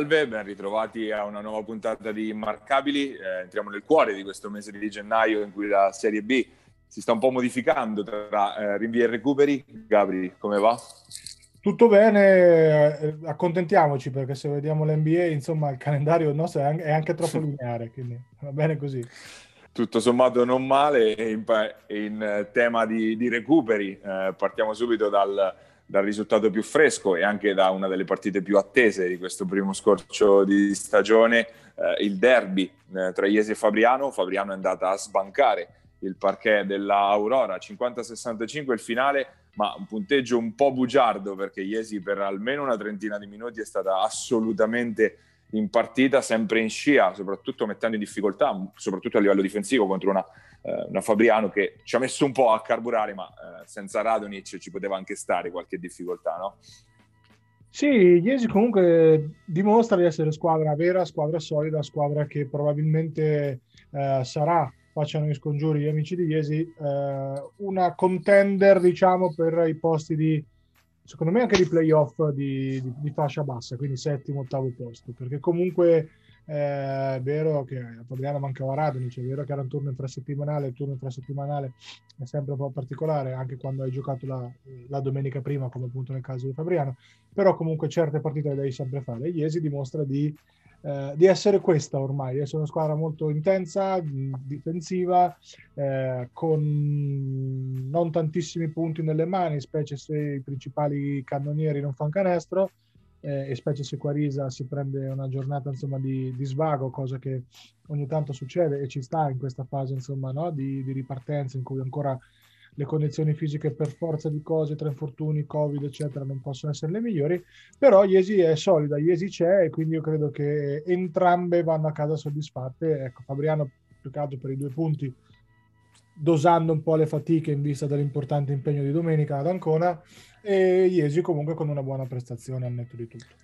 Salve, ben ritrovati a una nuova puntata di Immarcabili. Eh, entriamo nel cuore di questo mese di gennaio in cui la Serie B si sta un po' modificando tra eh, rinvii e recuperi. Gabri, come va? Tutto bene, eh, accontentiamoci perché se vediamo l'NBA, insomma, il calendario nostro è anche, è anche troppo lineare, quindi va bene così. Tutto sommato non male, in, in tema di, di recuperi eh, partiamo subito dal, dal risultato più fresco e anche da una delle partite più attese di questo primo scorcio di stagione, eh, il derby eh, tra Iesi e Fabriano. Fabriano è andata a sbancare il parquet dell'Aurora, 50-65 il finale, ma un punteggio un po' bugiardo perché Iesi per almeno una trentina di minuti è stata assolutamente in partita, sempre in scia, soprattutto mettendo in difficoltà, soprattutto a livello difensivo contro una eh, una Fabriano che ci ha messo un po' a carburare, ma eh, senza Radonic ci poteva anche stare qualche difficoltà, no? Sì, Iesi comunque dimostra di essere squadra vera, squadra solida, squadra che probabilmente eh, sarà, facciano gli scongiuri gli amici di Iesi, eh, una contender diciamo per i posti di, secondo me anche di playoff di, di, di fascia bassa, quindi settimo, ottavo posto, perché comunque eh, è vero che a Fabriano mancava Radonic, è vero che era un turno infrasettimanale, il turno infrasettimanale è sempre un po' particolare, anche quando hai giocato la, la domenica prima, come appunto nel caso di Fabriano, però comunque certe partite le devi sempre fare. Iesi dimostra di, eh, di, essere questa ormai, di essere una squadra molto intensa, difensiva, eh, con non tantissimi punti nelle mani, specie se i principali cannonieri non fanno canestro, eh, e specie se Quarisa si prende una giornata insomma, di, di, svago, cosa che ogni tanto succede e ci sta in questa fase insomma, no? di, di, ripartenza in cui ancora le condizioni fisiche per forza di cose, tra infortuni, covid eccetera non possono essere le migliori, però Iesi è solida, Iesi c'è e quindi io credo che entrambe vanno a casa soddisfatte. Ecco, Fabriano più che altro per i due punti dosando un po' le fatiche in vista dell'importante impegno di domenica ad Ancona e Iesi comunque con una buona prestazione al netto di tutto.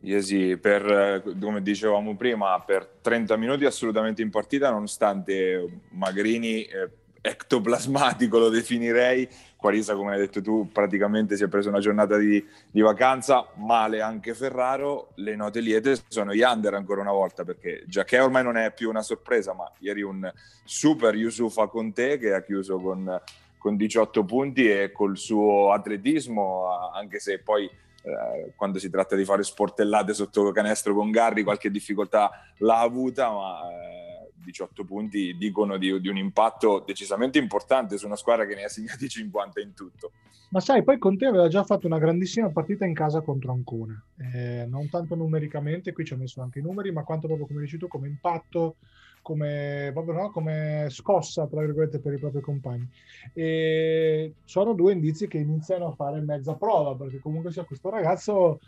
Iesi, per, come dicevamo prima, per 30 minuti assolutamente in partita, nonostante Magrini eh, ectoplasmatico lo definirei, Quarisa come hai detto tu praticamente si è preso una giornata di, di, vacanza, male anche Ferraro, le note liete sono gli under ancora una volta perché già che ormai non è più una sorpresa, ma ieri un super Yusufa Conte che ha chiuso con con 18 punti e col suo atletismo, anche se poi eh, quando si tratta di fare sportellate sotto canestro con Garri qualche difficoltà l'ha avuta, ma eh, 18 punti dicono di, di, un impatto decisamente importante su una squadra che ne ha segnati 50 in tutto. Ma sai, poi Conte aveva già fatto una grandissima partita in casa contro Ancona, eh, non tanto numericamente, qui ci ho messo anche i numeri, ma quanto proprio come dici tu, come impatto come, proprio, no? come scossa, tra virgolette, per i propri compagni. E sono due indizi che iniziano a fare mezza prova, perché comunque sia questo ragazzo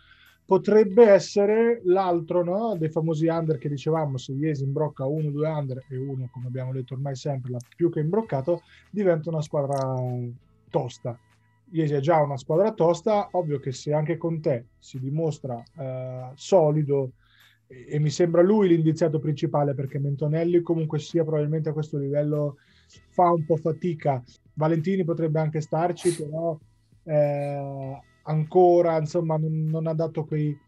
potrebbe essere l'altro no? dei famosi under che dicevamo, se Iesi imbrocca uno, due under e uno, come abbiamo detto ormai sempre, la più che imbroccato, diventa una squadra tosta. Iesi è già una squadra tosta, ovvio che se anche con te si dimostra eh, solido, e mi sembra lui l'indiziato principale perché Mentonelli comunque sia probabilmente a questo livello fa un po' fatica. Valentini potrebbe anche starci, però eh, ancora insomma non, non, ha dato quei,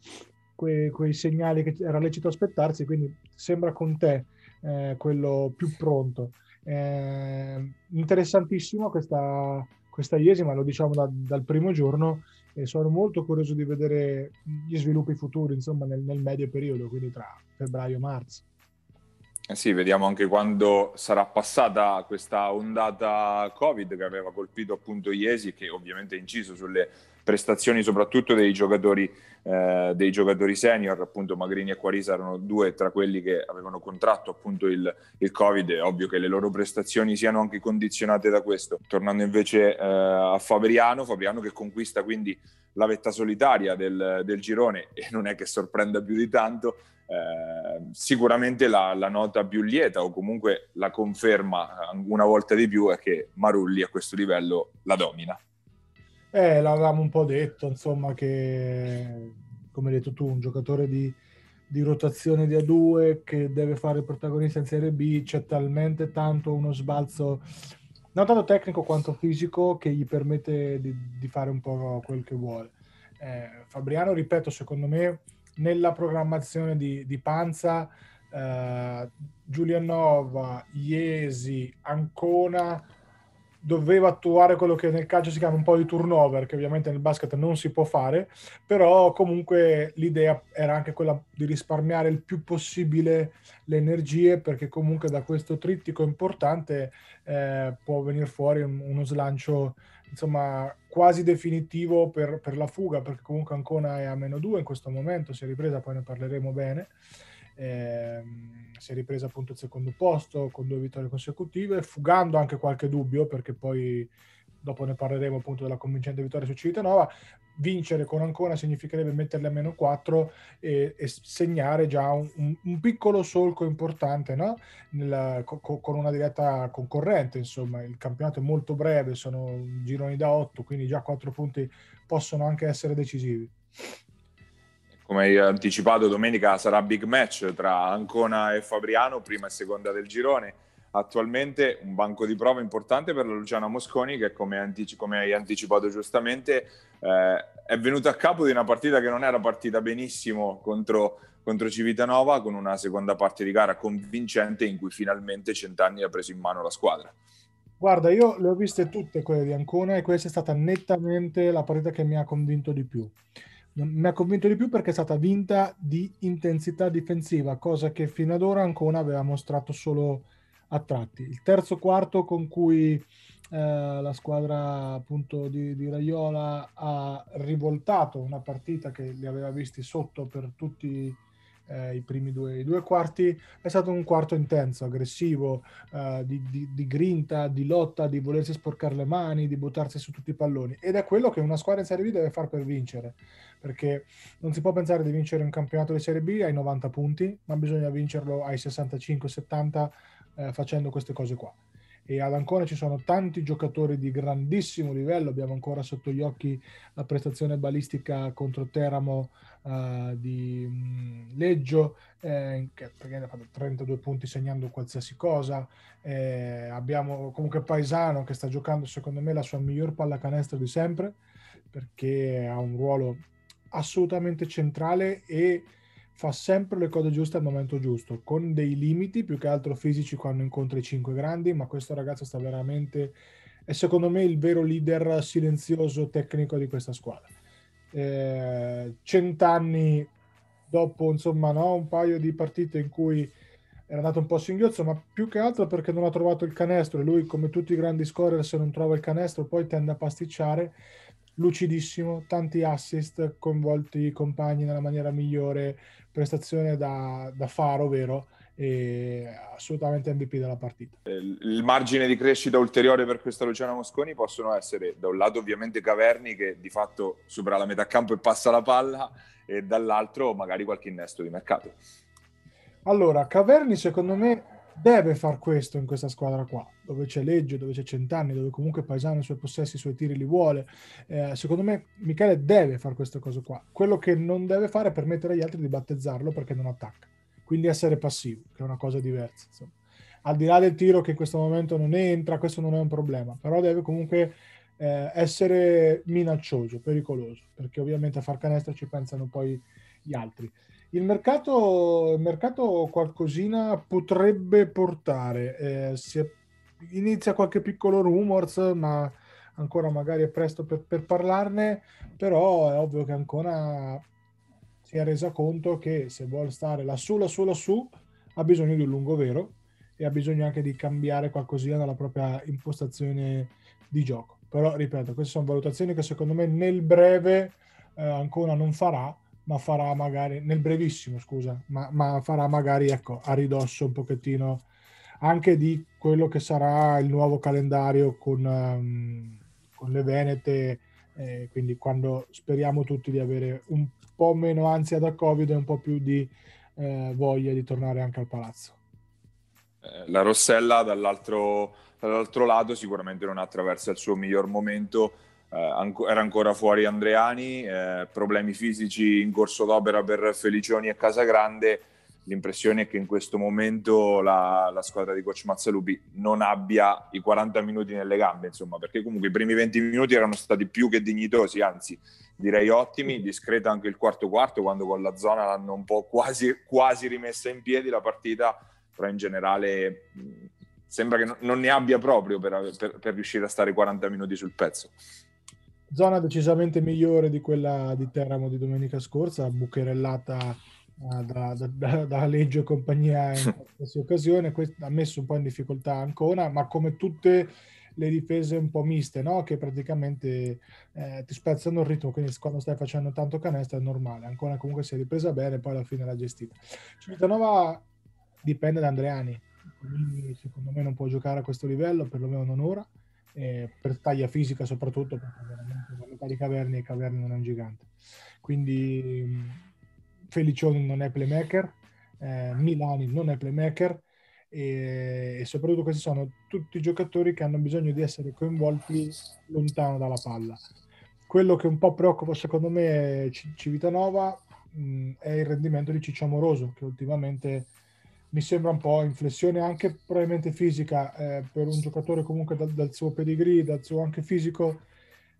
quei, quei, segnali che era lecito aspettarsi, quindi sembra con te eh, quello più pronto. Eh, interessantissimo questa, questa Iesi, ma lo diciamo da, dal primo giorno, e sono molto curioso di vedere gli sviluppi futuri, insomma, nel, nel medio periodo, quindi tra febbraio e marzo. Eh sì, vediamo anche quando sarà passata questa ondata Covid che aveva colpito appunto Iesi, che ovviamente ha inciso sulle prestazioni soprattutto dei giocatori, eh, dei giocatori senior, appunto Magrini e Quarisa erano due tra quelli che avevano contratto appunto il, il Covid, è ovvio che le loro prestazioni siano anche condizionate da questo. Tornando invece eh, a Fabriano, Fabriano che conquista quindi la vetta solitaria del, del girone e non è che sorprenda più di tanto, eh, sicuramente la, la, nota più lieta o comunque la conferma una volta di più è che Marulli a questo livello la domina. Eh, l'avevamo un po' detto, insomma, che come hai detto tu, un giocatore di, di rotazione di A2 che deve fare il protagonista in Serie B, c'è talmente tanto uno sbalzo, non tanto tecnico quanto fisico, che gli permette di, di fare un po' quel che vuole. Eh, Fabriano, ripeto, secondo me nella programmazione di, di Panza, eh, Giulianova, Iesi, Ancona doveva attuare quello che nel calcio si chiama un po' di turnover, che ovviamente nel basket non si può fare, però comunque l'idea era anche quella di risparmiare il più possibile le energie, perché comunque da questo trittico importante eh, può venire fuori un, uno slancio insomma quasi definitivo per, per, la fuga, perché comunque Ancona è a meno 2 in questo momento, si è ripresa, poi ne parleremo bene eh, si è ripresa appunto il secondo posto con due vittorie consecutive, fugando anche qualche dubbio perché poi dopo ne parleremo appunto della convincente vittoria su Civitanova, vincere con Ancona significherebbe metterle a meno 4 e, e segnare già un, un, un, piccolo solco importante no? Nella, co, con una diretta concorrente, insomma. Il campionato è molto breve, sono gironi da 8, quindi già 4 punti possono anche essere decisivi come hai anticipato domenica sarà big match tra Ancona e Fabriano, prima e seconda del girone. Attualmente un banco di prova importante per la Luciana Mosconi che come, antici- come hai anticipato giustamente eh, è venuta a capo di una partita che non era partita benissimo contro, contro Civitanova con una seconda parte di gara convincente in cui finalmente Centanni ha preso in mano la squadra. Guarda, io le ho viste tutte quelle di Ancona e questa è stata nettamente la partita che mi ha convinto di più mi ha convinto di più perché è stata vinta di intensità difensiva, cosa che fino ad ora Ancona aveva mostrato solo a tratti. Il terzo quarto con cui eh, la squadra appunto di, di, Raiola ha rivoltato una partita che li aveva visti sotto per tutti eh, i primi due, i due, quarti, è stato un quarto intenso, aggressivo, eh, di, di, di, grinta, di lotta, di volersi sporcare le mani, di buttarsi su tutti i palloni. Ed è quello che una squadra in Serie B deve fare per vincere perché non si può pensare di vincere un campionato di Serie B ai 90 punti, ma bisogna vincerlo ai 65-70 eh, facendo queste cose qua. E ad Ancona ci sono tanti giocatori di grandissimo livello, abbiamo ancora sotto gli occhi la prestazione balistica contro Teramo uh, di um, Leggio, eh, che ha fatto 32 punti segnando qualsiasi cosa, eh, abbiamo comunque Paesano che sta giocando secondo me la sua miglior pallacanestro di sempre, perché ha un ruolo assolutamente centrale e fa sempre le cose giuste al momento giusto, con dei limiti più che altro fisici quando incontra i cinque grandi, ma questo ragazzo sta veramente, è secondo me il vero leader silenzioso tecnico di questa squadra. Eh, cent'anni dopo, insomma, no, un paio di partite in cui era andato un po' a singhiozzo, ma più che altro perché non ha trovato il canestro e lui, come tutti i grandi scorer, se non trova il canestro poi tende a pasticciare lucidissimo, tanti assist, coinvolti i compagni nella maniera migliore, prestazione da, da faro, vero? E assolutamente MVP della partita. Il margine di crescita ulteriore per questa Luciana Mosconi possono essere da un lato ovviamente Caverni che di fatto supera la metà campo e passa la palla e dall'altro magari qualche innesto di mercato. Allora, Caverni secondo me deve far questo in questa squadra qua, dove c'è Leggio, dove c'è Centanni, dove comunque Paesano i suoi possessi, i suoi tiri li vuole. Eh, secondo me Michele deve fare queste cose qua. Quello che non deve fare è permettere agli altri di battezzarlo perché non attacca. Quindi essere passivo, che è una cosa diversa. Insomma. Al di là del tiro che in questo momento non entra, questo non è un problema, però deve comunque eh, essere minaccioso, pericoloso, perché ovviamente a far canestro ci pensano poi gli altri. Il mercato, il mercato qualcosina potrebbe portare, eh, si è, inizia qualche piccolo rumors, ma ancora magari è presto per, per, parlarne, però è ovvio che ancora si è resa conto che se vuole stare lassù, lassù, lassù, ha bisogno di un lungo vero e ha bisogno anche di cambiare qualcosina nella propria impostazione di gioco. Però, ripeto, queste sono valutazioni che secondo me nel breve eh, ancora non farà, ma farà magari nel brevissimo, scusa, ma, ma, farà magari ecco, a ridosso un pochettino anche di quello che sarà il nuovo calendario con, um, con le Venete, eh, quindi quando speriamo tutti di avere un po' meno ansia da Covid e un po' più di eh, voglia di tornare anche al palazzo. Eh, la Rossella dall'altro, dall'altro lato sicuramente non attraversa il suo miglior momento era ancora fuori Andreani, eh, problemi fisici in corso d'opera per Felicioni e Casagrande. l'impressione è che in questo momento la, la, squadra di coach Mazzalupi non abbia i 40 minuti nelle gambe, insomma, perché comunque i primi 20 minuti erano stati più che dignitosi, anzi direi ottimi, discreto anche il quarto quarto quando con la zona l'hanno un po' quasi, quasi rimessa in piedi la partita, però in generale sembra che non ne abbia proprio per, per, per riuscire a stare 40 minuti sul pezzo zona decisamente migliore di quella di Teramo di domenica scorsa, bucherellata uh, da, da, da, Leggio e compagnia in questa occasione. Questo ha messo un po' in difficoltà Ancona, ma come tutte le difese un po' miste, no? che praticamente eh, ti spezzano il ritmo, quindi quando stai facendo tanto canestro è normale. Ancora comunque si è ripresa bene, poi alla fine l'ha gestita. Civitanova dipende da Andreani, quindi secondo me non può giocare a questo livello, perlomeno non ora eh, per taglia fisica soprattutto, perché veramente la metà di Caverni e Caverni non è un gigante. Quindi Felicioni non è playmaker, eh, Milani non è playmaker e, e, soprattutto questi sono tutti giocatori che hanno bisogno di essere coinvolti lontano dalla palla. Quello che un po' preoccupa secondo me Civitanova mh, è il rendimento di Ciccio Amoroso che ultimamente mi sembra un po' inflessione anche probabilmente fisica eh, per un giocatore comunque dal, dal, suo pedigree, dal suo anche fisico,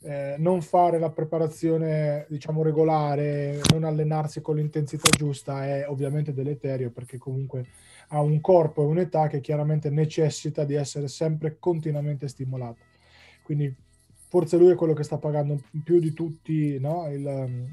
eh, non fare la preparazione diciamo regolare, non allenarsi con l'intensità giusta è ovviamente deleterio perché comunque ha un corpo e un'età che chiaramente necessita di essere sempre continuamente stimolato. Quindi forse lui è quello che sta pagando più di tutti no? il,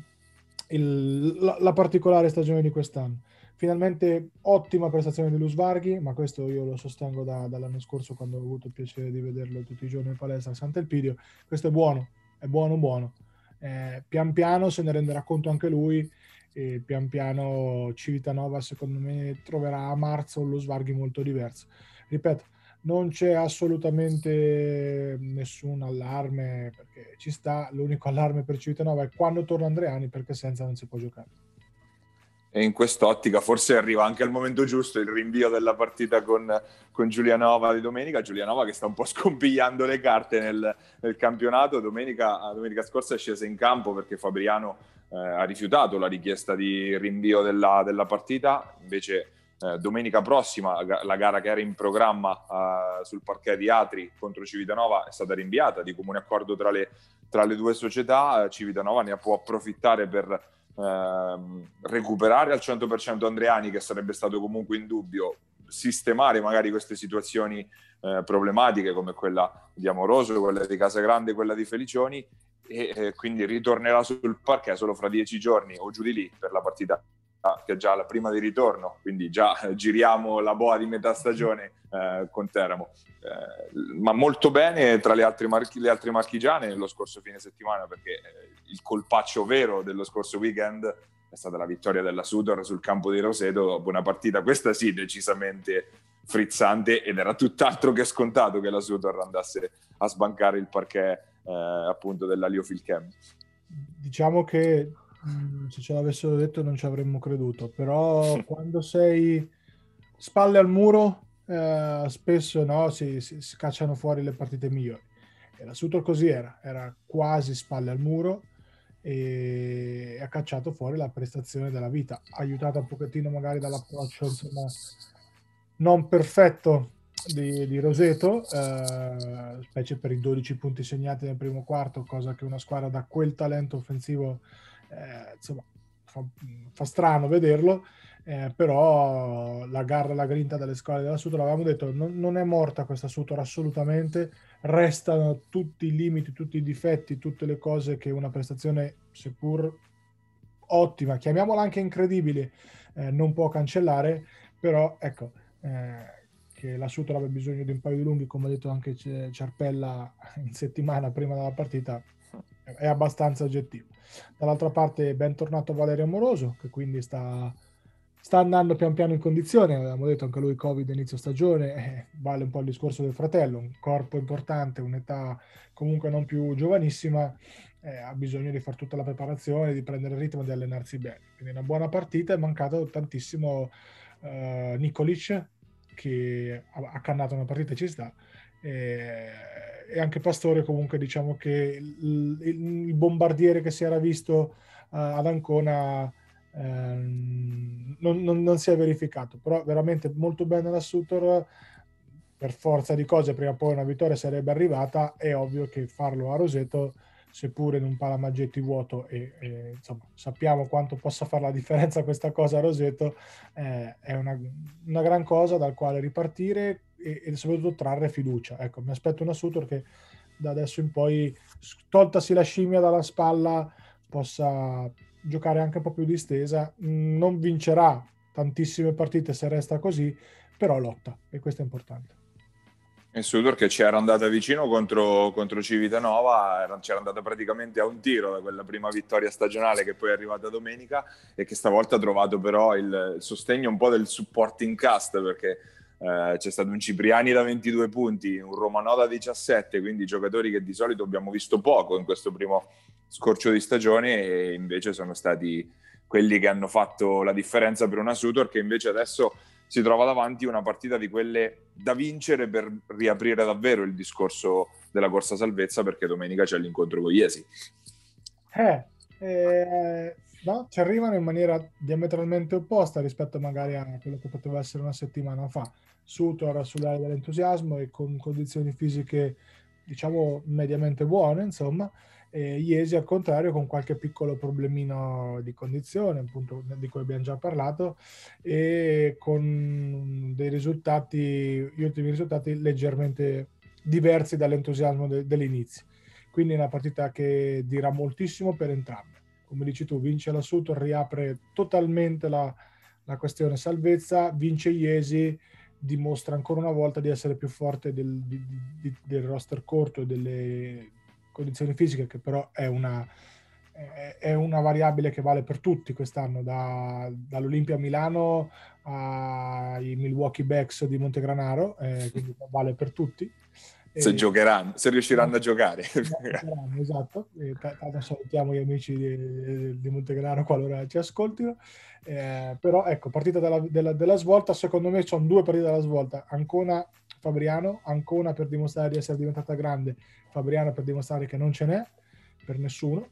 il, la, la particolare stagione di quest'anno. Finalmente ottima prestazione di Luz Varghi, ma questo io lo sostengo da, dall'anno scorso quando ho avuto il piacere di vederlo tutti i giorni in palestra a Sant'Elpidio. Questo è buono, è buono, buono. Eh, pian piano se ne renderà conto anche lui e pian piano Civitanova secondo me troverà a marzo lo Svarghi molto diverso. Ripeto, non c'è assolutamente nessun allarme perché ci sta, l'unico allarme per Civitanova è quando torna Andreani perché senza non si può giocare e in quest'ottica forse arriva anche al momento giusto il rinvio della partita con, con Giulianova di domenica. Giulianova che sta un po' scompigliando le carte nel, nel campionato. Domenica, domenica, scorsa è scesa in campo perché Fabriano eh, ha rifiutato la richiesta di rinvio della, della partita. Invece eh, domenica prossima la gara che era in programma eh, sul parquet di Atri contro Civitanova è stata rinviata di comune accordo tra le, tra le due società. Civitanova ne può approfittare per Ehm, recuperare al 100% Andreani, che sarebbe stato comunque in dubbio, sistemare magari queste situazioni eh, problematiche come quella di Amoroso, quella di Casagrande, quella di Felicioni, e eh, quindi ritornerà sul parquet solo fra dieci giorni o giù di lì per la partita che è già la prima di ritorno, quindi già giriamo la boa di metà stagione eh, con Teramo. Eh, ma molto bene tra le altre, marchi, le altre marchigiane lo scorso fine settimana, perché eh, il colpaccio vero dello scorso weekend è stata la vittoria della Sudor sul campo di Roseto dopo una partita, questa sì, decisamente frizzante ed era tutt'altro che scontato che la Sudor andasse a sbancare il parquet eh, appunto della Liofilchem. Diciamo che se ce l'avessero detto non ci avremmo creduto, però quando sei spalle al muro eh, spesso no, si, si, si, fuori le partite migliori. E la Sutor così era, era quasi spalle al muro e ha cacciato fuori la prestazione della vita, aiutata un pochettino magari dall'approccio insomma, non perfetto di, di Roseto, eh, specie per i 12 punti segnati nel primo quarto, cosa che una squadra da quel talento offensivo eh, insomma, fa, fa, strano vederlo, eh, però la garra la grinta delle squadre della Sutor, avevamo detto, non, non, è morta questa Sutor assolutamente, restano tutti i limiti, tutti i difetti, tutte le cose che una prestazione, seppur ottima, chiamiamola anche incredibile, eh, non può cancellare, però ecco, eh, che la Sutor abbia bisogno di un paio di lunghi, come ha detto anche Ciarpella in settimana prima della partita, è abbastanza oggettivo. Dall'altra parte bentornato Valerio Amoroso, che quindi sta, sta andando pian piano in condizione, avevamo detto anche lui Covid inizio stagione, eh, vale un po' il discorso del fratello, un corpo importante, un'età comunque non più giovanissima, eh, ha bisogno di fare tutta la preparazione, di prendere il ritmo, di allenarsi bene. Quindi una buona partita, è mancato tantissimo eh, Nikolic, che ha, ha cannato una partita e ci sta, eh, e anche Pastore comunque diciamo che il, il, bombardiere che si era visto uh, ad Ancona ehm, non, non, non, si è verificato, però veramente molto bene la Sutor, per forza di cose prima o poi una vittoria sarebbe arrivata, è ovvio che farlo a Roseto, seppure in un palamaggetti vuoto e, e insomma, sappiamo quanto possa fare la differenza questa cosa a Roseto, eh, è una, una, gran cosa dal quale ripartire e, e soprattutto trarre fiducia. Ecco, mi aspetto una Sutor che da adesso in poi, toltasi la scimmia dalla spalla, possa giocare anche un po' più distesa. Non vincerà tantissime partite se resta così, però lotta e questo è importante. E Sudor che ci era andata vicino contro, contro Civitanova, c'era andata praticamente a un tiro da quella prima vittoria stagionale che poi è arrivata domenica e che stavolta ha trovato però il, il sostegno un po' del supporting cast perché eh, c'è stato un Cipriani da 22 punti, un Romanò da 17, quindi giocatori che di solito abbiamo visto poco in questo primo scorcio di stagione e invece sono stati quelli che hanno fatto la differenza per una Sutor che invece adesso si trova davanti una partita di quelle da vincere per riaprire davvero il discorso della corsa salvezza perché domenica c'è l'incontro con Iesi. Eh, eh, no? ci arrivano in maniera diametralmente opposta rispetto magari a quello che poteva essere una settimana fa. Sutor sull'area dell'entusiasmo e con condizioni fisiche diciamo mediamente buone, insomma, e Iesi al contrario con qualche piccolo problemino di condizione, appunto di cui abbiamo già parlato, e con dei risultati, gli ultimi risultati leggermente diversi dall'entusiasmo de- dell'inizio. Quindi è una partita che dirà moltissimo per entrambi come dici tu, vince la Sutor, riapre totalmente la, la questione salvezza, vince Iesi, dimostra ancora una volta di essere più forte del, di, di, del roster corto e delle condizioni fisiche, che però è una, è una variabile che vale per tutti quest'anno, da, dall'Olimpia Milano ai Milwaukee Bucks di Montegranaro, eh, quindi vale per tutti se giocheranno, se riusciranno a giocare. Esatto, tanto salutiamo gli amici di, di Montegrano qualora ci ascoltino. Eh, però ecco, partita della, della, della, svolta, secondo me sono due partite della svolta. Ancona Fabriano, Ancona per dimostrare di essere diventata grande, Fabriano per dimostrare che non ce n'è per nessuno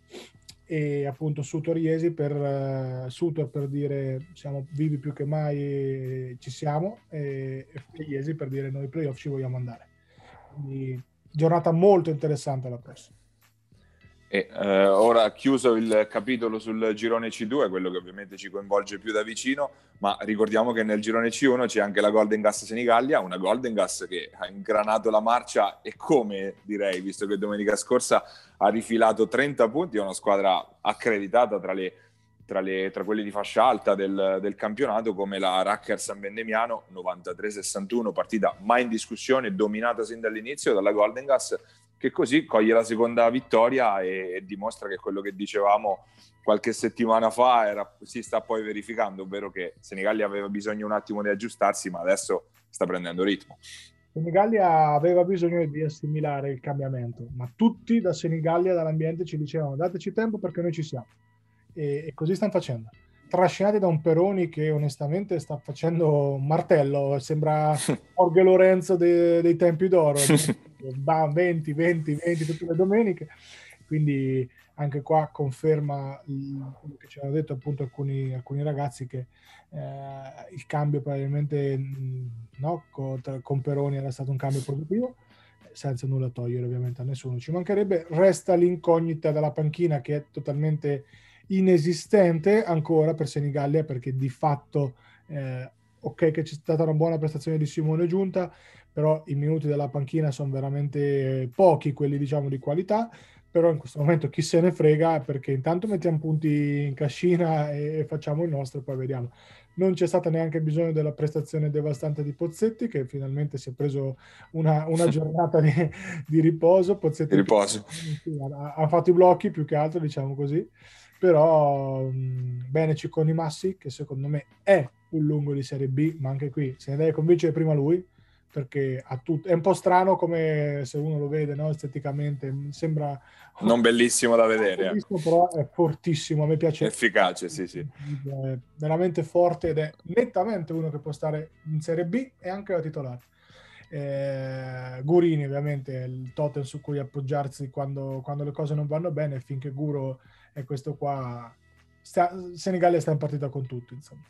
e appunto Sutor Iesi per uh, Sutor per dire siamo vivi più che mai e ci siamo e, e Iesi per dire noi playoff ci vogliamo andare. Quindi giornata molto interessante la prossima. E eh, ora chiuso il capitolo sul girone C2, quello che ovviamente ci coinvolge più da vicino, ma ricordiamo che nel girone C1 c'è anche la Golden Gas Senigallia, una Golden Gas che ha ingranato la marcia e come direi, visto che domenica scorsa ha rifilato 30 punti, è una squadra accreditata tra le tra, le, tra quelli di fascia alta del, del, campionato come la Racker San Bendemiano 93-61, partita mai in discussione, dominata sin dall'inizio dalla Golden Gas, che così coglie la seconda vittoria e, e dimostra che quello che dicevamo qualche settimana fa era, si sta poi verificando, ovvero che Senigallia aveva bisogno un attimo di aggiustarsi, ma adesso sta prendendo ritmo. Senigallia aveva bisogno di assimilare il cambiamento, ma tutti da Senigallia, dall'ambiente, ci dicevano dateci tempo perché noi ci siamo e, e così stanno facendo. Trascinati da un Peroni che onestamente sta facendo un martello, sembra Jorge Lorenzo de, dei tempi d'oro, 20, 20, 20 tutte le domeniche, quindi anche qua conferma quello che ci hanno detto appunto alcuni, alcuni ragazzi che eh, il cambio probabilmente no, con, con Peroni era stato un cambio positivo senza nulla togliere ovviamente a nessuno ci mancherebbe. Resta l'incognita della panchina che è totalmente inesistente ancora per Senigallia perché di fatto eh, ok che c'è stata una buona prestazione di Simone Giunta però i minuti della panchina sono veramente pochi quelli diciamo di qualità però in questo momento chi se ne frega perché intanto mettiamo punti in cascina e facciamo il nostro poi vediamo. Non c'è stata neanche bisogno della prestazione devastante di Pozzetti che finalmente si è preso una, una giornata di, di, riposo. Pozzetti riposo. Ha, ha fatto i blocchi più che altro diciamo così però mh, bene Cicconi Massi che secondo me è un lungo di Serie B ma anche qui se ne deve convincere prima lui perché ha tutto, è un po' strano come se uno lo vede no? esteticamente sembra non bellissimo da vedere bellissimo, però è fortissimo a me piace efficace sì sì è veramente forte ed è nettamente uno che può stare in Serie B e anche da titolare eh, Gurini ovviamente è il totem su cui appoggiarsi quando, quando le cose non vanno bene finché Guro e questo qua sta, Senigallia sta in partita con tutti, insomma.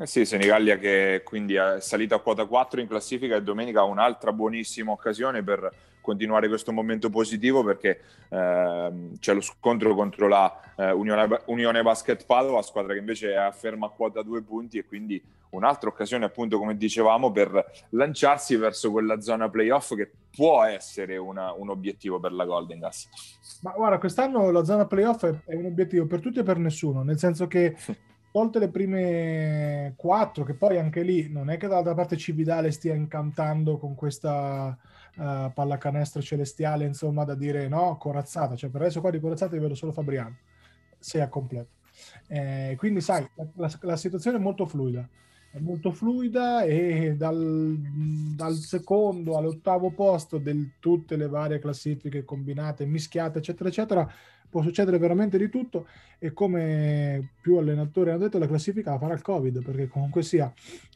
Eh sì, Senigallia che quindi è salita a quota 4 in classifica e domenica ha un'altra buonissima occasione per continuare questo momento positivo perché eh, c'è lo scontro contro la eh, Unione, Unione, Basket Padova, squadra che invece è a ferma a quota due punti e quindi un'altra occasione appunto come dicevamo per lanciarsi verso quella zona playoff che può essere una, un obiettivo per la Golden Gas. Ma guarda, quest'anno la zona playoff è, è un obiettivo per tutti e per nessuno, nel senso che tolte le prime quattro, che poi anche lì non è che dall'altra parte Cividale stia incantando con questa uh, pallacanestro celestiale, insomma, da dire no, corazzata, cioè per adesso qua di corazzata io vedo solo Fabriano, se è completo. Eh, quindi sai, la, la, situazione è molto fluida, è molto fluida e dal, dal secondo all'ottavo posto di tutte le varie classifiche combinate, mischiate, eccetera, eccetera, può succedere veramente di tutto e come più allenatori hanno detto la classifica la farà il covid perché comunque sia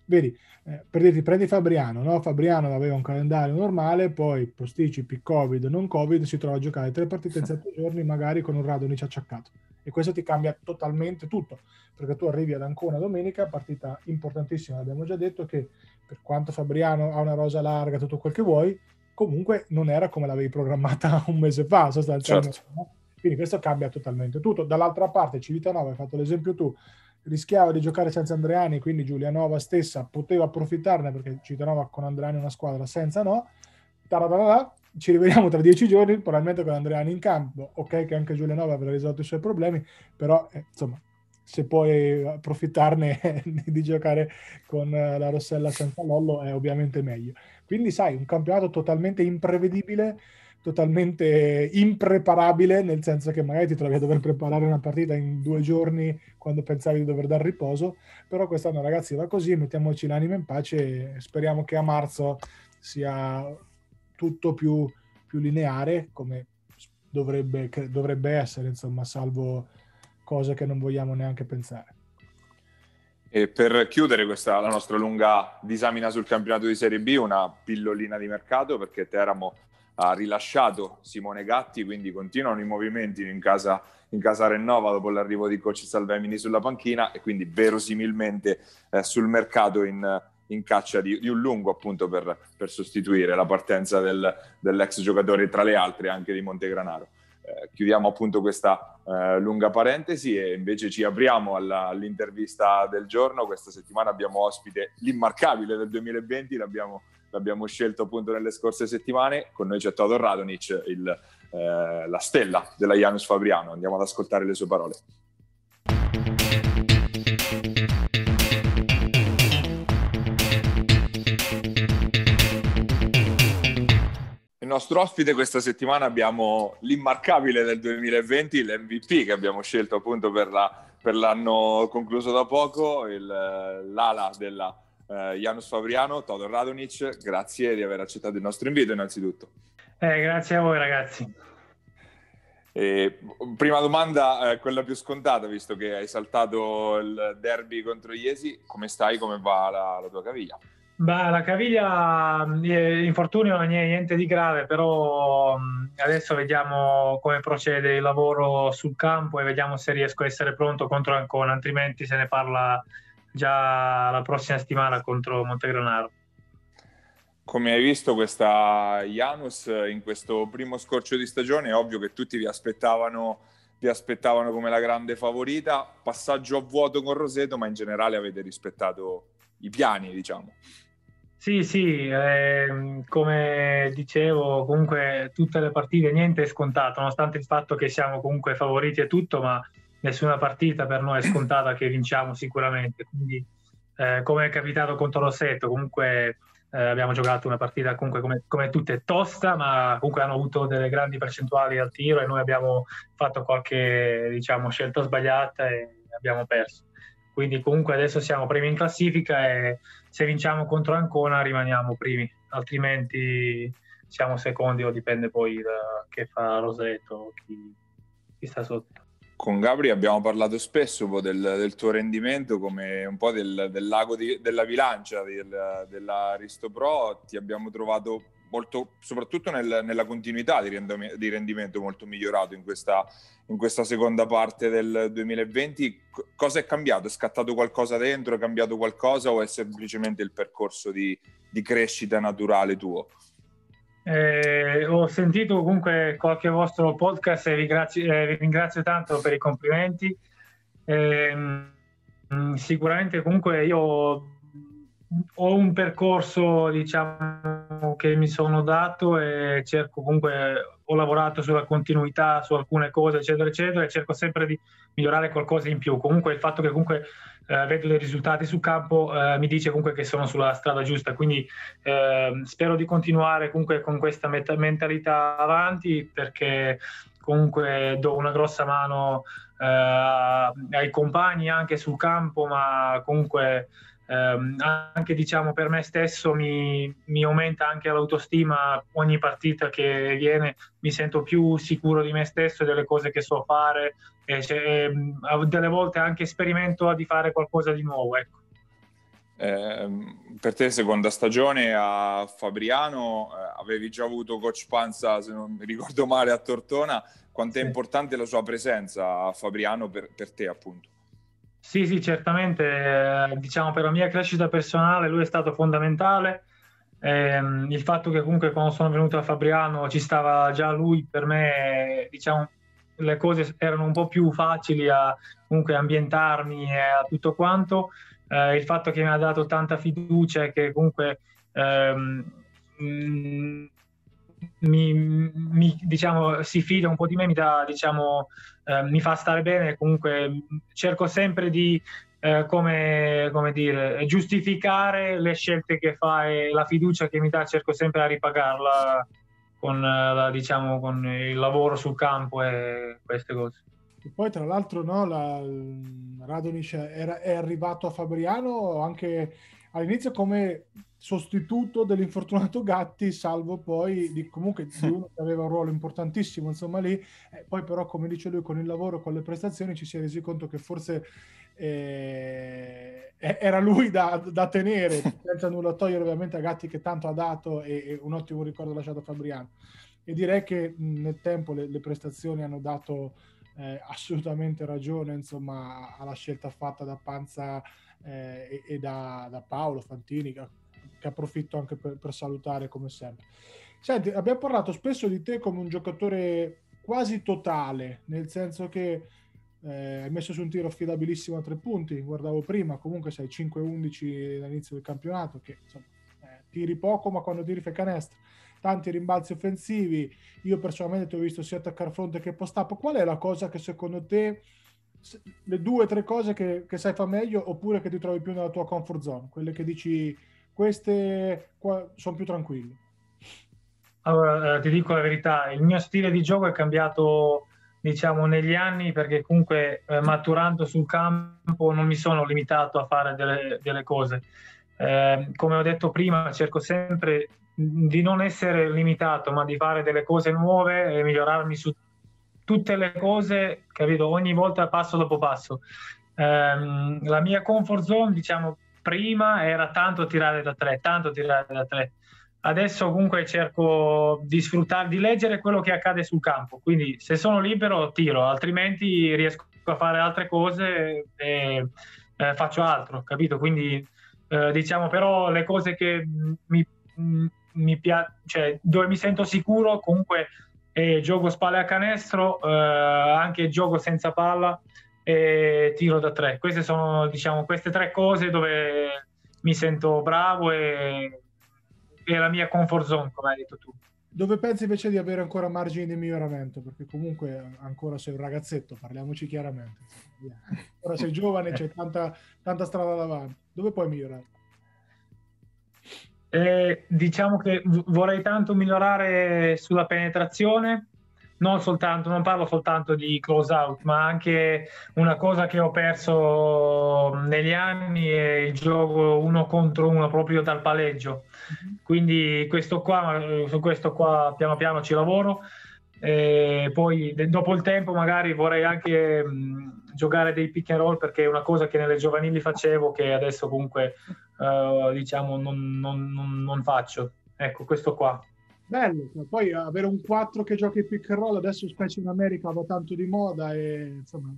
vedi eh, per dirti prendi Fabriano no? Fabriano aveva un calendario normale poi posticipi covid non covid si trova a giocare tre partite in sette giorni magari con un Radonic acciaccato e questo ti cambia totalmente tutto perché tu arrivi ad Ancona domenica partita importantissima abbiamo già detto che per quanto Fabriano ha una rosa larga tutto quel che vuoi comunque non era come l'avevi programmata un mese fa sostanzialmente certo. Quindi questo cambia totalmente tutto. Dall'altra parte Civitanova, hai fatto l'esempio tu, rischiava di giocare senza Andreani, quindi Giulianova stessa poteva approfittarne perché Civitanova con Andreani è una squadra senza no. Taradadada, ci rivediamo tra dieci giorni, probabilmente con Andreani in campo. Ok che anche Giulianova avrà risolto i suoi problemi, però eh, insomma se puoi approfittarne di giocare con eh, la Rossella senza Lollo è ovviamente meglio. Quindi sai, un campionato totalmente imprevedibile totalmente impreparabile, nel senso che magari ti trovi a dover preparare una partita in due giorni quando pensavi di dover dar riposo, però quest'anno ragazzi va così, mettiamoci l'anima in pace e speriamo che a marzo sia tutto più, più lineare come dovrebbe, dovrebbe essere, insomma, salvo cose che non vogliamo neanche pensare. E per chiudere questa la nostra lunga disamina sul campionato di Serie B, una pillolina di mercato perché Teramo ha rilasciato Simone Gatti, quindi continuano i movimenti in casa, in casa Rennova dopo l'arrivo di coach Salvemini sulla panchina e quindi verosimilmente eh, sul mercato in, in caccia di, di, un lungo appunto per, per sostituire la partenza del, dell'ex giocatore tra le altre anche di Montegranaro. Eh, chiudiamo appunto questa eh, lunga parentesi e invece ci apriamo alla, all'intervista del giorno. Questa settimana abbiamo ospite l'immarcabile del 2020, l'abbiamo l'abbiamo scelto appunto nelle scorse settimane. Con noi c'è Todor Radonic, il, eh, la stella della Janus Fabriano. Andiamo ad ascoltare le sue parole. Il nostro ospite questa settimana abbiamo l'immarcabile del 2020, l'MVP che abbiamo scelto appunto per, la, per l'anno concluso da poco, il, l'ala della eh, Janus Fabriano, Todor Radonic, grazie di aver accettato il nostro invito innanzitutto. Eh, grazie a voi ragazzi. E, prima domanda, eh, quella più scontata, visto che hai saltato il derby contro Iesi, come stai, come va la, la tua caviglia? Beh, la caviglia, eh, infortunio niente di grave, però adesso vediamo come procede il lavoro sul campo e vediamo se riesco a essere pronto contro Ancona, altrimenti se ne parla già la prossima settimana contro Montegranaro. Come hai visto questa Janus in questo primo scorcio di stagione, è ovvio che tutti vi aspettavano, vi aspettavano come la grande favorita, passaggio a vuoto con Roseto, ma in generale avete rispettato i piani, diciamo. Sì, sì, eh, come dicevo, comunque tutte le partite niente è scontato, nonostante il fatto che siamo comunque favoriti e tutto, ma nessuna partita per noi è scontata che vinciamo sicuramente. Quindi, eh, come è capitato contro Rossetto, comunque eh, abbiamo giocato una partita comunque come, come, tutte tosta, ma comunque hanno avuto delle grandi percentuali al tiro e noi abbiamo fatto qualche diciamo, scelta sbagliata e abbiamo perso. Quindi comunque adesso siamo primi in classifica e se vinciamo contro Ancona rimaniamo primi, altrimenti siamo secondi o dipende poi da che fa Rosetto, chi, chi sta sotto con Gabri abbiamo parlato spesso del, del, tuo rendimento come un po' del, del lago di, della bilancia del, della Risto Pro, ti abbiamo trovato molto, soprattutto nel, nella continuità di, rendimento, di rendimento molto migliorato in questa, in questa, seconda parte del 2020. cosa è cambiato? È scattato qualcosa dentro? È cambiato qualcosa o è semplicemente il percorso di, di crescita naturale tuo? Eh, ho sentito comunque qualche vostro podcast e vi, grazie, eh, vi ringrazio tanto per i complimenti. Eh, sicuramente comunque io ho un percorso diciamo che mi sono dato e cerco comunque ho lavorato sulla continuità su alcune cose eccetera eccetera e cerco sempre di migliorare qualcosa in più comunque il fatto che comunque eh, vedo dei risultati sul campo eh, mi dice comunque che sono sulla strada giusta quindi eh, spero di continuare comunque con questa met- mentalità avanti perché comunque do una grossa mano eh, ai compagni anche sul campo ma comunque eh, anche diciamo per me stesso mi, mi, aumenta anche l'autostima ogni partita che viene. Mi sento più sicuro di me stesso e delle cose che so fare. E cioè, delle volte anche sperimento di fare qualcosa di nuovo ecco. eh, per te seconda stagione a Fabriano eh, avevi già avuto coach Panza se non mi ricordo male a Tortona. Quanto è importante la sua presenza a Fabriano per, per te appunto sì, sì, certamente, eh, diciamo per la mia crescita personale lui è stato fondamentale. Eh, il fatto che comunque quando sono venuto a Fabriano ci stava già lui, per me, diciamo, le cose erano un po' più facili a comunque ambientarmi e a tutto quanto. Eh, il fatto che mi ha dato tanta fiducia e che comunque ehm, mi, mi, diciamo, si fida un po' di me, mi, dà, diciamo, eh, mi fa stare bene, comunque cerco sempre di eh, come, come dire, giustificare le scelte che fa e la fiducia che mi dà, cerco sempre di ripagarla con, la, diciamo, con il lavoro sul campo e queste cose. E poi tra l'altro no, la, Radonic era, è arrivato a Fabriano anche all'inizio come sostituto dell'infortunato Gatti, salvo poi di, comunque di uno che aveva un ruolo importantissimo, insomma lì, eh, poi però come dice lui con il lavoro, con le prestazioni ci si è resi conto che forse eh, era lui da, da, tenere, senza nulla togliere ovviamente a Gatti che tanto ha dato e, e un ottimo ricordo lasciato a Fabriano. E direi che mh, nel tempo le, le, prestazioni hanno dato eh, assolutamente ragione insomma, alla scelta fatta da Panza eh, e, e da, da, Paolo Fantini, che, approfitto anche per, per, salutare come sempre. Senti, abbiamo parlato spesso di te come un giocatore quasi totale, nel senso che eh, hai messo su un tiro affidabilissimo a tre punti, guardavo prima, comunque sei 5-11 dall'inizio del campionato, che insomma, eh, tiri poco ma quando tiri fai canestro, tanti rimbalzi offensivi, io personalmente ti ho visto sia attaccare fronte che post up, qual è la cosa che secondo te le due o tre cose che, che, sai fa meglio oppure che ti trovi più nella tua comfort zone, quelle che dici queste sono più tranquilli? Allora, eh, ti dico la verità, il mio stile di gioco è cambiato diciamo negli anni perché comunque eh, maturando sul campo non mi sono limitato a fare delle, delle cose. Eh, come ho detto prima, cerco sempre di non essere limitato, ma di fare delle cose nuove e migliorarmi su tutte le cose, capito? Ogni volta passo dopo passo. Um, la mia comfort zone, diciamo, prima era tanto tirare da tre, tanto tirare da tre. Adesso comunque cerco di sfruttare, di leggere quello che accade sul campo. Quindi se sono libero tiro, altrimenti riesco a fare altre cose e eh, faccio altro, capito? Quindi eh, diciamo però le cose che mi, mi piace, cioè dove mi sento sicuro comunque e gioco spalle a canestro, eh, anche gioco senza palla e tiro da tre. Queste sono diciamo queste tre cose dove mi sento bravo e è la mia comfort zone, come hai detto tu. Dove pensi invece di avere ancora margini di miglioramento? Perché comunque ancora sei un ragazzetto, parliamoci chiaramente. Ora sei giovane, c'è tanta, tanta strada davanti. Dove puoi migliorare? Eh, diciamo che vorrei tanto migliorare sulla penetrazione, non soltanto, non parlo soltanto di close out, ma anche una cosa che ho perso negli anni è il gioco uno contro uno proprio dal palleggio. Mm-hmm. Quindi questo qua, su questo qua piano piano ci lavoro. E poi dopo il tempo magari vorrei anche mh, giocare dei pick and roll perché è una cosa che nelle giovanili facevo che adesso comunque uh, diciamo non, non, non, non, faccio ecco questo qua bello. Poi avere un 4 che gioca il pick and roll, adesso specie in America va tanto di moda e insomma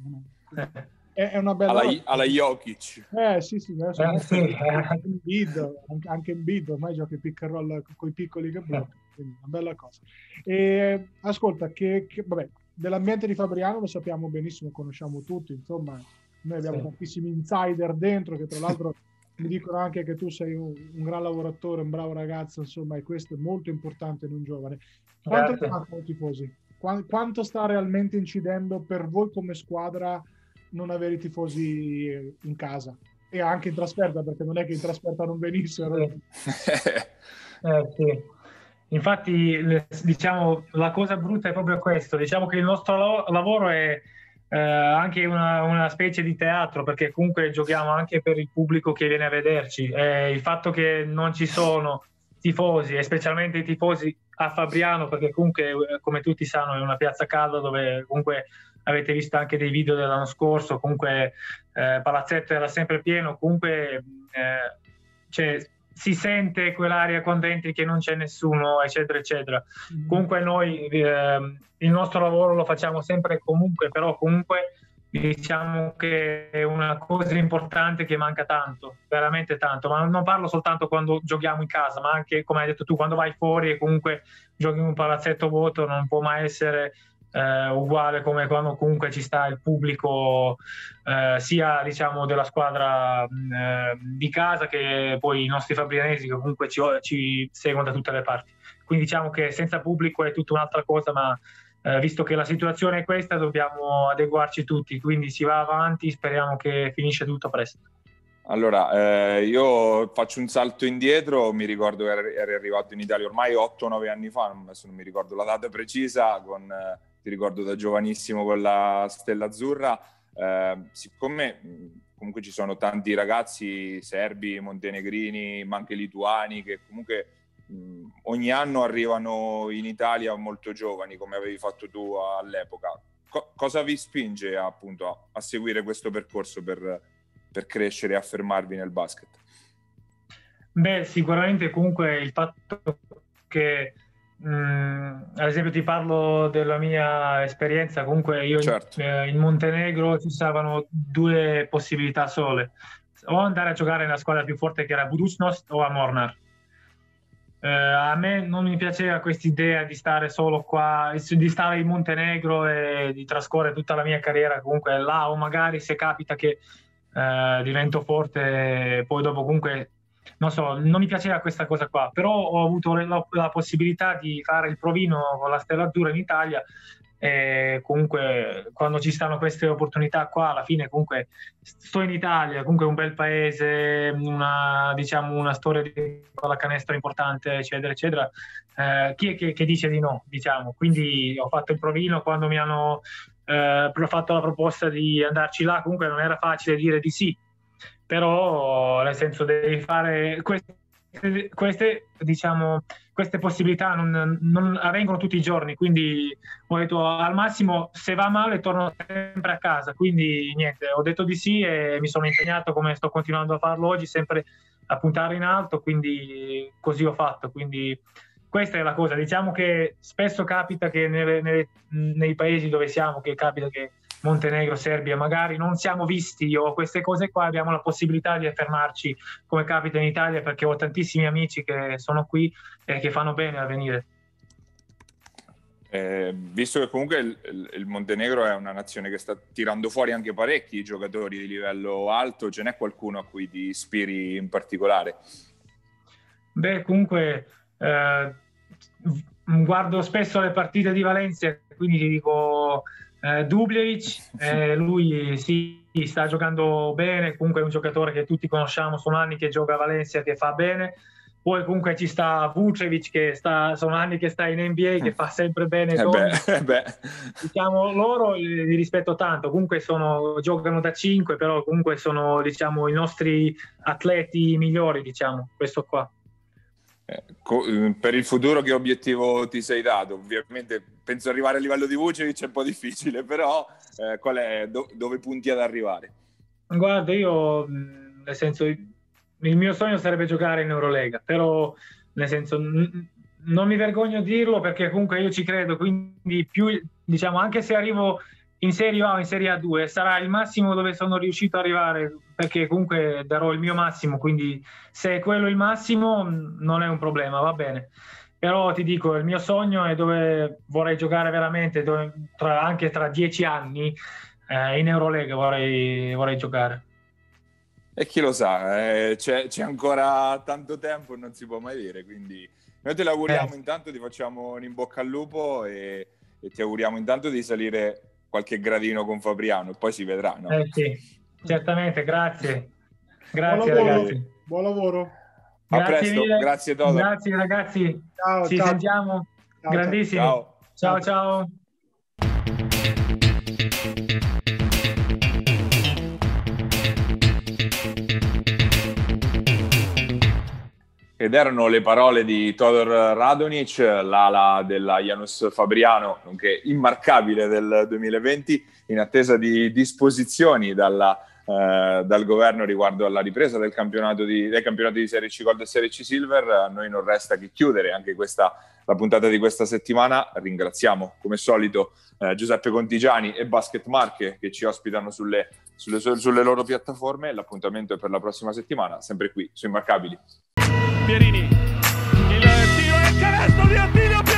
è, è una bella... Alla, alla Jokic. Eh sì, sì, adesso eh, sì. Anche, in bid, anche, anche in bid ormai gioca il pick and roll con i piccoli che bloccano, quindi una bella cosa. E ascolta, che, che vabbè, dell'ambiente di Fabriano lo sappiamo benissimo, conosciamo tutti, insomma, noi abbiamo sì. tantissimi insider dentro che tra l'altro mi dicono anche che tu sei un, un, gran lavoratore, un bravo ragazzo, insomma, e questo è molto importante in un giovane. Quanto mancano i tifosi? Quanto sta realmente incidendo per voi come squadra non avere i tifosi in casa? E anche in trasferta, perché non è che in trasferta non venissero. eh, sì. Infatti, diciamo, la cosa brutta è proprio questo. Diciamo che il nostro lavoro è eh, anche una, una, specie di teatro perché comunque giochiamo anche per il pubblico che viene a vederci. Eh, il fatto che non ci sono tifosi e specialmente i tifosi a Fabriano perché comunque eh, come tutti sanno è una piazza calda dove comunque avete visto anche dei video dell'anno scorso comunque eh, Palazzetto era sempre pieno comunque eh, cioè, si sente quell'aria quando entri che non c'è nessuno, eccetera, eccetera. Mm. Comunque noi eh, il nostro lavoro lo facciamo sempre e comunque, però comunque diciamo che è una cosa importante che manca tanto, veramente tanto, ma non parlo soltanto quando giochiamo in casa, ma anche come hai detto tu, quando vai fuori e comunque giochi in un palazzetto vuoto, non può mai essere eh, uguale come quando comunque ci sta il pubblico eh, sia diciamo della squadra eh, di casa che poi i nostri fabrianesi che comunque ci, ci, seguono da tutte le parti. Quindi diciamo che senza pubblico è tutta un'altra cosa, ma eh, visto che la situazione è questa dobbiamo adeguarci tutti, quindi si va avanti, speriamo che finisce tutto presto. Allora, eh, io faccio un salto indietro, mi ricordo che eri arrivato in Italia ormai 8-9 anni fa, adesso non mi ricordo la data precisa, con eh, ti ricordo da giovanissimo con la Stella Azzurra, eh, siccome comunque ci sono tanti ragazzi serbi, montenegrini, ma anche lituani che comunque mh, ogni anno arrivano in Italia molto giovani come avevi fatto tu all'epoca. Co- cosa vi spinge appunto a, a seguire questo percorso per, per crescere e affermarvi nel basket? Beh, sicuramente comunque il fatto che Mm, ad esempio ti parlo della mia esperienza, comunque io certo. eh, in Montenegro ci stavano due possibilità sole, o andare a giocare nella squadra più forte che era Budućnost o a Mornar. Eh, a me non mi piaceva questa idea di stare solo qua, di stare in Montenegro e di trascorrere tutta la mia carriera comunque là o magari se capita che eh, divento forte poi dopo comunque non so, non mi piaceva questa cosa qua, però ho avuto la, la possibilità di fare il provino con la Stella Azzurra in Italia e comunque quando ci stanno queste opportunità qua alla fine comunque sto in Italia comunque è un bel paese una, diciamo, una storia di pallacanestro importante eccetera eccetera. Eh, chi è che, che, dice di no diciamo? Quindi ho fatto il provino quando mi hanno eh, fatto la proposta di andarci là comunque non era facile dire di sì però nel senso devi fare queste, queste, diciamo, queste possibilità non, non, avvengono tutti i giorni, quindi ho detto al massimo se va male torno sempre a casa, quindi niente, ho detto di sì e mi sono impegnato come sto continuando a farlo oggi, sempre a puntare in alto, quindi così ho fatto, quindi questa è la cosa, diciamo che spesso capita che nelle, nelle, nei paesi dove siamo, che capita che Montenegro, Serbia, magari non siamo visti o queste cose qua, abbiamo la possibilità di affermarci come capita in Italia perché ho tantissimi amici che sono qui e che fanno bene a venire. Eh, visto che comunque il, il, Montenegro è una nazione che sta tirando fuori anche parecchi giocatori di livello alto, ce n'è qualcuno a cui ti ispiri in particolare? Beh, comunque eh, guardo spesso le partite di Valencia, quindi ti dico eh, Dubljevic, eh, lui sì, sta giocando bene, comunque è un giocatore che tutti conosciamo, sono anni che gioca a Valencia, che fa bene. Poi comunque ci sta Vucevic che sta, sono anni che sta in NBA, che fa sempre bene. Eh beh, eh beh. Diciamo, loro li rispetto tanto, comunque sono, giocano da 5, però comunque sono diciamo, i nostri atleti migliori, diciamo, questo qua. Eh, per il futuro che obiettivo ti sei dato? Ovviamente penso arrivare a livello di Vucevic è un po' difficile, però eh, qual è, do, dove punti ad arrivare? Guarda, io nel senso il mio sogno sarebbe giocare in Eurolega, però nel senso non mi vergogno a dirlo perché comunque io ci credo, quindi più, diciamo, anche se arrivo in Serie A o in Serie A2 sarà il massimo dove sono riuscito ad arrivare perché comunque darò il mio massimo, quindi se è quello il massimo non è un problema, va bene. Però ti dico, il mio sogno è dove vorrei giocare veramente, dove, tra, anche tra dieci anni eh, in Eurolega vorrei, vorrei giocare. E chi lo sa, eh, c'è, c'è, ancora tanto tempo e non si può mai dire, quindi noi te l'auguriamo eh. intanto, ti facciamo un in bocca al lupo e, e, ti auguriamo intanto di salire qualche gradino con Fabriano e poi si vedrà. No? Eh sì, certamente, grazie. Grazie Buon ragazzi. Buon lavoro. A grazie presto, mille. grazie Toto. Grazie ragazzi, ciao, ci ciao. sentiamo. Ciao, Grandissimi. ciao. ciao. ciao. Ed erano le parole di Todor Radonic, l'ala della Janus Fabriano, nonché immarcabile del 2020, in attesa di disposizioni dalla, eh, dal governo riguardo alla ripresa del campionato di, del campionato di Serie C Gold e Serie C Silver. A noi non resta che chiudere anche questa, la puntata di questa settimana. Ringraziamo come solito eh, Giuseppe Contigiani e Basket Marche che ci ospitano sulle, sulle, sulle loro piattaforme. L'appuntamento è per la prossima settimana, sempre qui su Immarcabili. Pierini. Il tiro e il canestro di Attilio Pierini.